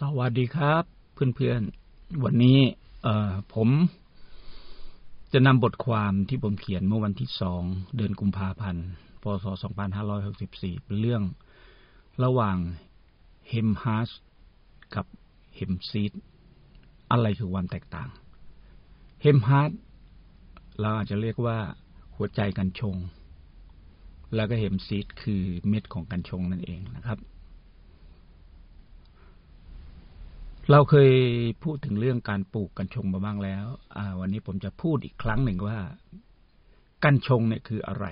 สวัสดีครับ เพื่อนๆ วันนี้เอ่อผมจะนำบทความที่ผมเขียนเมื่อวันที่สองเดือนกุมภาพันธ์พศ 2564 เป็นเรื่องระหว่าง hemp hearts กับ hemp seed อะไรคือความแตกต่าง hemp hearts เราอาจจะเรียกว่าหัวใจกัญชง แล้วก็ hemp seed คือเม็ดของกัญชงนั่นเองนะครับ เราเคยพูดถึงเรื่องการปลูกกัญชงมาบ้างแล้ววันนี้ผมจะพูดอีกครั้งหนึ่งว่า กัญชงเนี่ยคืออะไร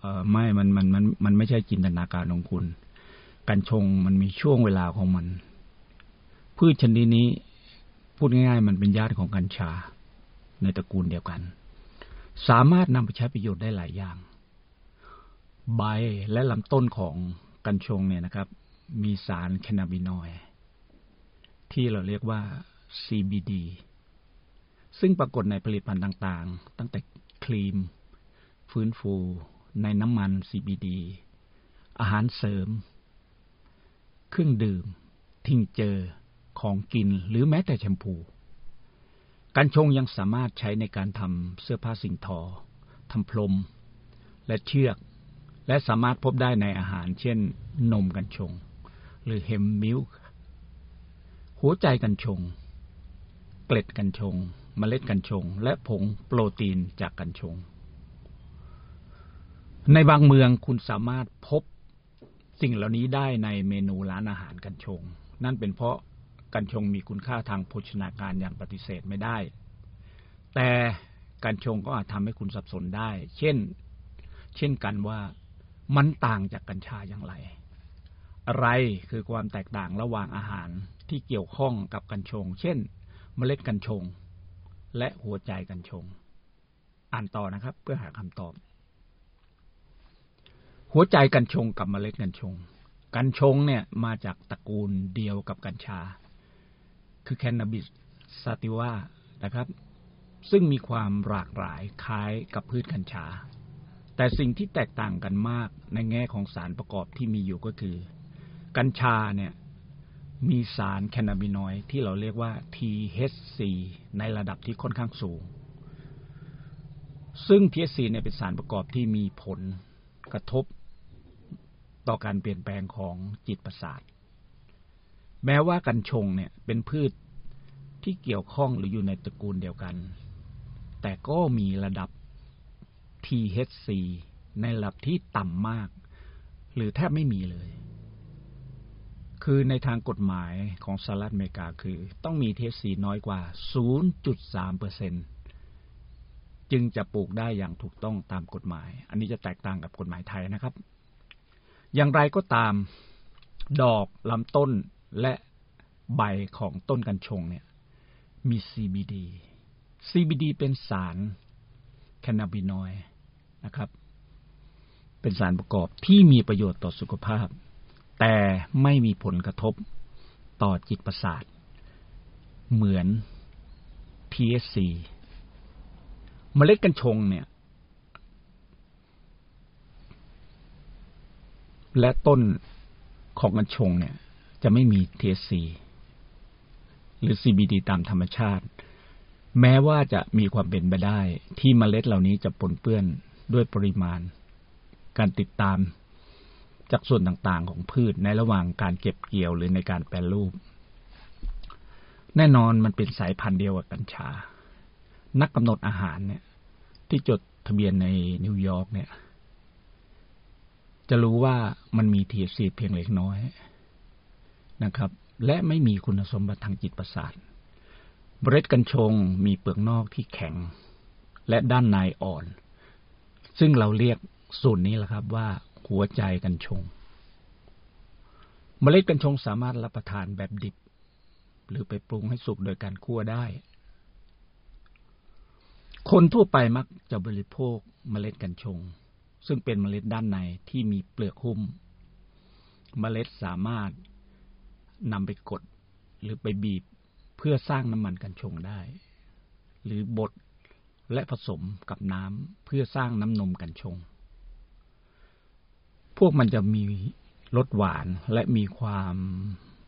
เออไม่ มัน มัน มัน มันไม่ใช่จินตนาการของคุณ กัญชงมันมีช่วงเวลาของมัน พืชชนิดนี้ พูดง่ายๆ มันเป็นญาติของกัญชา ในตระกูลเดียวกัน สามารถนำไปใช้ประโยชน์ได้หลายอย่าง ใบและลำต้นของกัญชงเนี่ยนะครับ มีสารแคนาบินอยด์ที่เราเรียกว่า CBD ซึ่งปรากฏในผลิตภัณฑ์ต่างๆ ตั้งแต่ครีม ฟื้นฟู ในน้ำมัน CBD อาหารเสริม เครื่องดื่ม ทิ้งเจอ ของกิน หรือแม้แต่แชมพูกัญชงยังสามารถใช้ในการทำเสื้อผ้าสิ่งทอ ทำพรม และเชือก และสามารถพบได้ในอาหาร เช่น นมกัญชง หรือเฮมมิลค์หัวใจกัญชง เกล็ดกัญชง เมล็ดกัญชง และผงโปรตีนจากกัญชง ในบางเมืองคุณสามารถพบสิ่งเหล่านี้ได้ในเมนูร้านอาหารกัญชง นั่นเป็นเพราะกัญชงมีคุณค่าทางโภชนาการอย่างปฏิเสธไม่ได้ แต่กัญชงก็อาจทำให้คุณสับสนได้ เช่น เช่นกันว่ามันต่างจากกัญชาอย่างไร อะไรคือความแตกต่างระหว่างอาหารที่เกี่ยวข้องกับกัญชง เช่น เมล็ดกัญชง และหัวใจกัญชง อ่านต่อนะครับ เพื่อหาคำตอบ หัวใจกัญชงกับเมล็ดกัญชง กัญชงเนี่ยมาจากตระกูลเดียวกับกัญชา คือแคนนาบิสซาติว่านะครับ ซึ่งมีความหลากหลายคล้ายกับพืชกัญชาแต่สิ่งที่แตกต่างกันมากในแง่ของสารประกอบที่มีอยู่ก็คือ กัญชาเนี่ยมีสารแคนาบินอยด์ที่เราเรียกว่า THC ในระดับที่ค่อนข้างสูง ซึ่ง THC เนี่ยเป็นสารประกอบที่มีผลกระทบต่อการเปลี่ยนแปลงของจิตประสาท แม้ว่ากัญชงเนี่ยเป็นพืชที่เกี่ยวข้องหรืออยู่ในตระกูลเดียวกัน แต่ก็มีระดับ THC ในระดับที่ต่ำมาก หรือแทบไม่มีเลย คือในทางกฎหมายของสหรัฐอเมริกาคือ ต้องมีเทสสีน้อยกว่า 0.3เปอร์เซ็นจึงจะปลูกได้อย่างถูกต้องตามกฎหมาย อันนี้จะแตกต่างกับกฎหมายไทยนะครับ อย่างไรก็ตาม ดอกลำต้นและใบของต้นกัญชงเนี่ยมี CBD CBD เป็นสารแคนาบินอยนะครับ เป็นสารประกอบที่มีประโยชน์ต่อสุขภาพ แต่ไม่มีผลกระทบต่อจิตประสาท เหมือน TSC เมล็ดกัญชงเนี่ย และต้นของกัญชงเนี่ย จะไม่มี TSC หรือ CBD ตามธรรมชาติ แม้ว่าจะมีความเป็นไปได้ ที่เมล็ดเหล่านี้จะปนเปื้อนด้วยปริมาณ การติดตาม จากส่วนต่างๆของพืชในระหว่างการเก็บเกี่ยวหรือในการแปรรูป แน่นอนมันเป็นสายพันธุ์เดียวกับกัญชา นักกำหนดอาหารเนี่ย ที่จดทะเบียนในนิวยอร์กเนี่ย จะรู้ว่ามันมี THC เพียงเล็กน้อยนะครับ และไม่มีคุณสมบัติทางจิตประสาทเมล็ดกัญชงมีเปลือกนอกที่แข็ง และด้านในอ่อน ซึ่งเราเรียกส่วนนี้แหละครับว่า หัวใจกัญชง เมล็ดกัญชงสามารถรับประทานแบบดิบ หรือไปปรุงให้สุกโดยการคั่วได้ คนทั่วไปมักจะบริโภคเมล็ดกัญชง ซึ่งเป็นเมล็ดด้านในที่มีเปลือกหุ้ม เมล็ดสามารถนำไปกดหรือไปบีบเพื่อสร้างน้ำมันกัญชงได้ หรือบดและผสมกับน้ำเพื่อสร้างน้ำนมกัญชง วกมันจะมีรสหวานและมีความ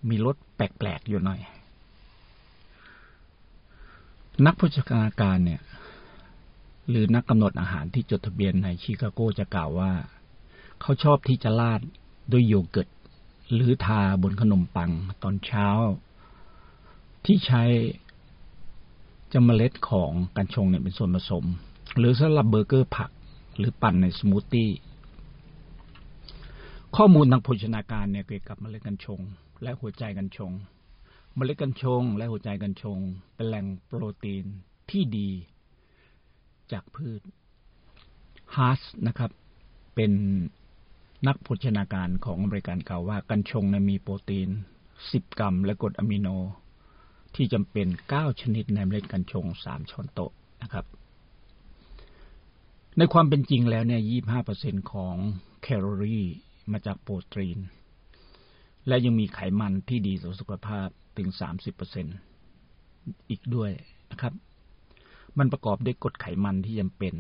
มีรสแปลกๆอยู่หน่อย นักโภชนาการเนี่ย หรือนักกำหนดอาหารที่จดทะเบียนในชิคาโกจะกล่าวว่า เขาชอบที่จะราดด้วยโยเกิร์ต หรือทาบนขนมปังตอนเช้า ที่ใช้จะเมล็ดของกัญชงเนี่ยเป็นส่วนผสม หรือสำหรับเบอร์เกอร์ผัก หรือปั่นในสมูทตี้ ข้อมูลทางโภชนาการเนี่ยเกี่ยวกับเมล็ดกัญชง และหัวใจกัญชง เมล็ดกัญชง และหัวใจกัญชง เป็นแหล่งโปรตีนที่ดีจากพืชฮาร์สนะครับ เป็นนักโภชนาการของอเมริกันกล่าวว่ากัญชงมีโปรตีน 10 กรัม และกรดอะมิโน ที่จำเป็น 9 ชนิดในเมล็ดกัญชง 3 ช้อนโต๊ะนะครับ ในความเป็นจริงแล้วเนี่ย 25%ของแคลอรี่ มาจากโปรตีน และยังมีไขมันที่ดีต่อสุขภาพถึง 30%อีกด้วยนะครับ มันประกอบด้วยกรดไขมันที่จำเป็น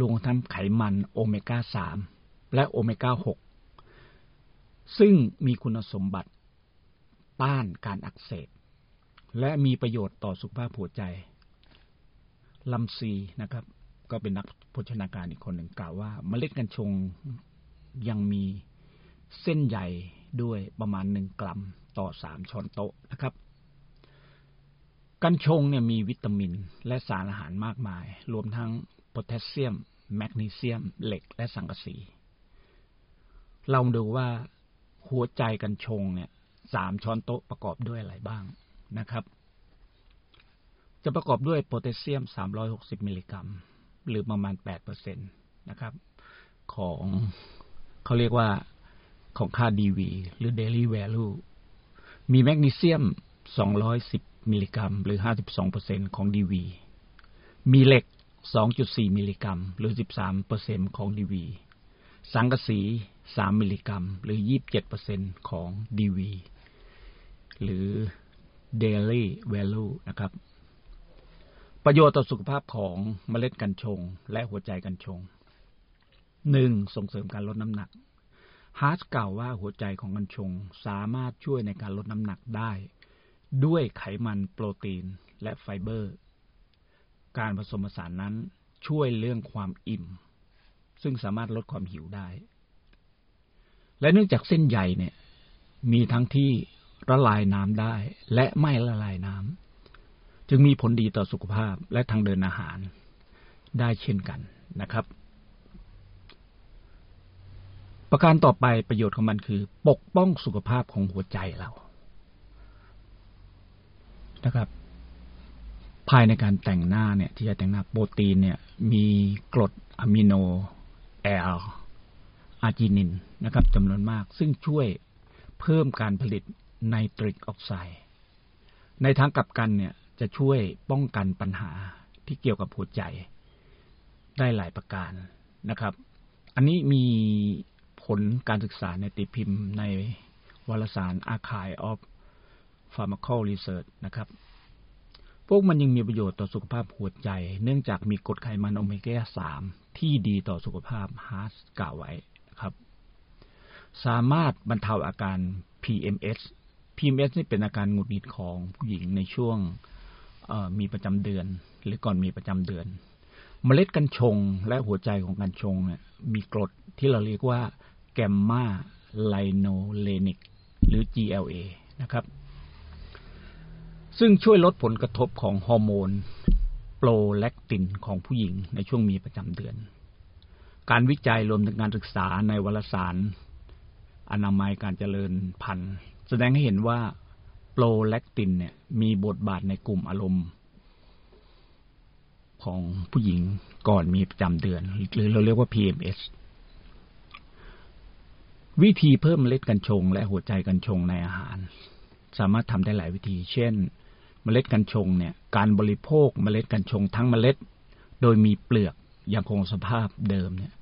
รวมทั้งไขมันโอเมก้า 3 และโอเมก้า 6 ซึ่งมีคุณสมบัติต้านการอักเสบ และมีประโยชน์ต่อสุขภาพหัวใจลำซีนะครับ ก็เป็นนักโภชนาการอีกคนหนึ่งกล่าวว่า เมล็ดกัญชง ยังมีเส้นใหญ่ด้วยประมาณหนึ่งกรัมต่อสามช้อนโต๊ะนะครับ กัญชงเนี่ยมีวิตามินและสารอาหารมากมาย รวมทั้งโพแทสเซียม แมกนีเซียม เหล็กและสังกะสีเราดูว่าหัวใจกัญชงเนี่ยสามช้อนโต๊ะประกอบด้วยอะไรบ้างนะครับ จะประกอบด้วยโพแทสเซียม 360 มิลลิกรัม หรือประมาณ8%นะครับ ของ เขาเรียกว่าของค่า DV หรือ daily value มีแมกนีเซียม 210 มิลลิกรัม หรือ 52%ของ DV มีเหล็ก 2.4 มิลลิกรัม หรือ 13%ของ DV สังกะสี 3 มิลลิกรัม หรือ 27%ของ DV หรือ daily value นะครับ ประโยชน์ต่อสุขภาพของเมล็ดกัญชง และหัวใจกัญชง หนึ่งส่งเสริมการลดน้ำหนักฮาร์สกล่าวว่าหัวใจของกัญชงสามารถช่วยในการลดน้ำหนักได้ ด้วยไขมันโปรตีนและไฟเบอร์ การผสมผสานนั้นช่วยเรื่องความอิ่ม ซึ่งสามารถลดความหิวได้ และเนื่องจากเส้นใยเนี่ย มีทั้งที่ละลายน้ำได้ และไม่ละลายน้ำจึงมีผลดีต่อสุขภาพและทางเดินอาหารได้เช่นกันนะครับ ประการต่อไปประโยชน์ของมันคือ ปกป้องสุขภาพของหัวใจเรานะครับ ภายในการแต่งหน้าเนี่ย ที่จะแต่งหน้าโปรตีนเนี่ย มีกรดอะมิโนแอลอาร์จินินนะครับจำนวนมาก ซึ่งช่วยเพิ่มการผลิตไนตริกออกไซด์ในทางกลับกันเนี่ยจะช่วยป้องกันปัญหาที่เกี่ยวกับหัวใจได้หลายประการนะครับ อันนี้มี ผลการศึกษาในติพิมพ์ในวารสาร Archive of Pharmacal Research นะครับ พวกมันยังมีประโยชน์ต่อสุขภาพหัวใจ เนื่องจากมีกรดไขมันโอเมก้า3ที่ดีต่อสุขภาพฮาร์สกล่าวไว้ครับ สามารถบรรเทาอาการ PMS PMS นี่เป็นอาการหงุดหงิดของผู้หญิงในช่วงมีประจำเดือน หรือก่อนมีประจำเดือน เมล็ดกัญชงและหัวใจของกัญชงเนี่ยมีกรดที่เราเรียกว่า gamma linolenic หรือ GLA นะครับ ซึ่งช่วยลดผลกระทบของฮอร์โมนโปรแลคตินของผู้หญิงในช่วงมีประจำเดือน การวิจัยรวมถึงการศึกษาในวารสาร อนามัยการเจริญพันธุ์ แสดงให้เห็นว่าโปรแลคตินเนี่ยมีบทบาทในกลุ่มอารมณ์ ของผู้หญิงก่อนมีประจำเดือน หรือเราเรียกว่า PMS วิธีเพิ่มเมล็ดกัญชง และหัวใจกัญชงในอาหาร สามารถทำได้หลายวิธี เช่น เมล็ดกัญชงเนี่ย การบริโภคเมล็ดกัญชงทั้งเมล็ด โดยมีเปลือกยังคงสภาพเดิมเนี่ย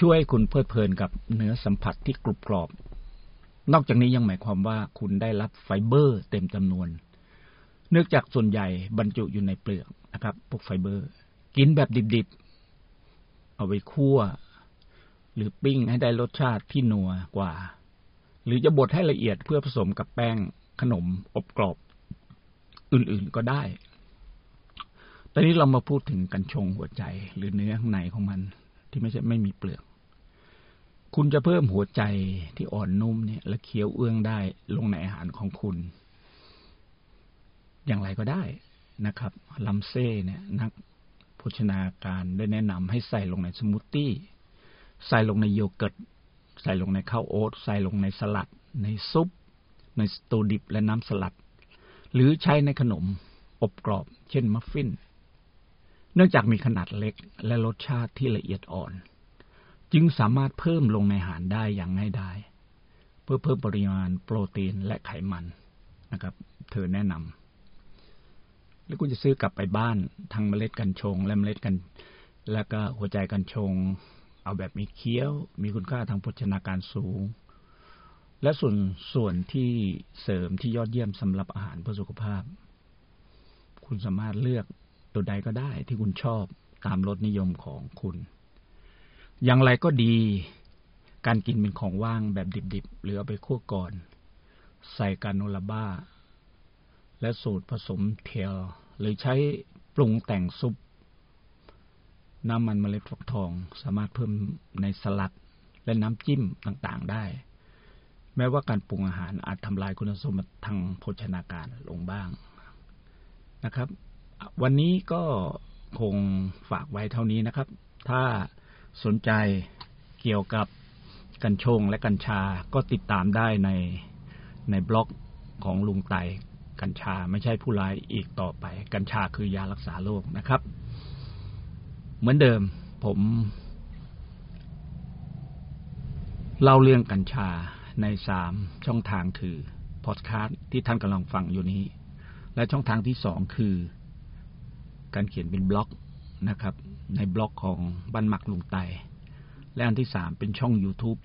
ช่วยคุณเพลิดเพลินกับเนื้อสัมผัสที่กรุบกรอบ นอกจากนี้ยังหมายความว่าคุณได้รับไฟเบอร์เต็มจำนวน เนื่องจากส่วนใหญ่บรรจุอยู่ในเปลือกนะครับ พวกไฟเบอร์ กินแบบดิบๆ เอาไปคั่ว หรือปิ้งให้ได้รสชาติที่นัวกว่า หรือจะบดให้ละเอียดเพื่อผสมกับแป้งขนมอบกรอบ อื่นๆก็ได้ ตอนนี้เรามาพูดถึงกัญชงหัวใจหรือเนื้อข้างในของมัน ที่ไม่ใช่ไม่มีเปลือก คุณจะเพิ่มหัวใจที่อ่อนนุ่มเนี่ย และเคี้ยวเอื้องได้ลงในอาหารของคุณ อย่างไรก็ได้นะครับลัมเซ่เนี่ยนักโภชนาการได้แนะนำให้ใส่ลงในสมูทตี้ ใส่ลงในโยเกิร์ต ใส่ลงในข้าวโอ๊ต ใส่ลงในสลัด ในซุป ในสตูดิบและน้ำสลัด หรือใช้ในขนมอบกรอบ เช่นมัฟฟิน เนื่องจากมีขนาดเล็กและรสชาติที่ละเอียดอ่อน จึงสามารถเพิ่มลงในอาหารได้อย่างง่ายดายเพื่อเพิ่มปริมาณโปรตีนและไขมันนะครับ เธอแนะนำแล้วคุณจะซื้อกลับไปบ้านทั้งเมล็ดกัญชง และเมล็ดกัน แล้วก็หัวใจกัญชง เอาแบบมีเคี้ยว มีคุณค่าทางโภชนาการสูง และส่วนส่วนที่เสริมที่ยอดเยี่ยมสำหรับอาหารเพื่อสุขภาพ คุณสามารถเลือกตัวใดก็ได้ที่คุณชอบตามรสนิยมของคุณ อย่างไรก็ดี การกินเป็นของว่างแบบดิบๆ หรือเอาไปคั่วก่อน ใส่กาโนลาบ้า และสูตรผสมเทล หรือใช้ปรุงแต่งซุป น้ำมันเมล็ดฟักทอง สามารถเพิ่มในสลัดและน้ำจิ้มต่างๆได้ แม้ว่าการปรุงอาหารอาจทำลายคุณสมบัติทางโภชนาการลงบ้างนะครับ วันนี้ก็คงฝากไว้เท่านี้นะครับ ถ้าสนใจเกี่ยวกับกัญชงและกัญชาก็ติดตามได้ในในบล็อกของลุงไตกัญชาไม่ใช่ผู้ร้ายอีกต่อไป กัญชาคือยารักษาโรคนะครับ เหมือนเดิม ผมเล่าเรื่องกัญชาในสามช่องทางคือพอดคาสต์ที่ท่านกำลังฟังอยู่นี้ และช่องทางที่สองคือ การเขียนเป็นบล็อกนะครับ ในบล็อกของบ้านหมักลุงไต และอันที่สามเป็นช่อง YouTube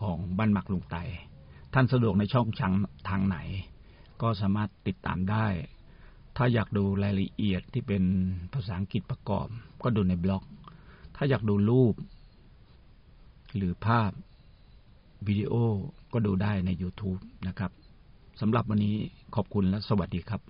ของบ้านหมักลุงไต ท่านสะดวกในช่องทางทางไหน ก็สามารถติดตามได้ ถ้าอยากดูรายละเอียดที่เป็นภาษาอังกฤษประกอบ ก็ดูในบล็อก ถ้าอยากดูรูป หรือภาพวิดีโอก็ดูได้ใน YouTube นะครับสำหรับวันนี้ขอบคุณและสวัสดีครับ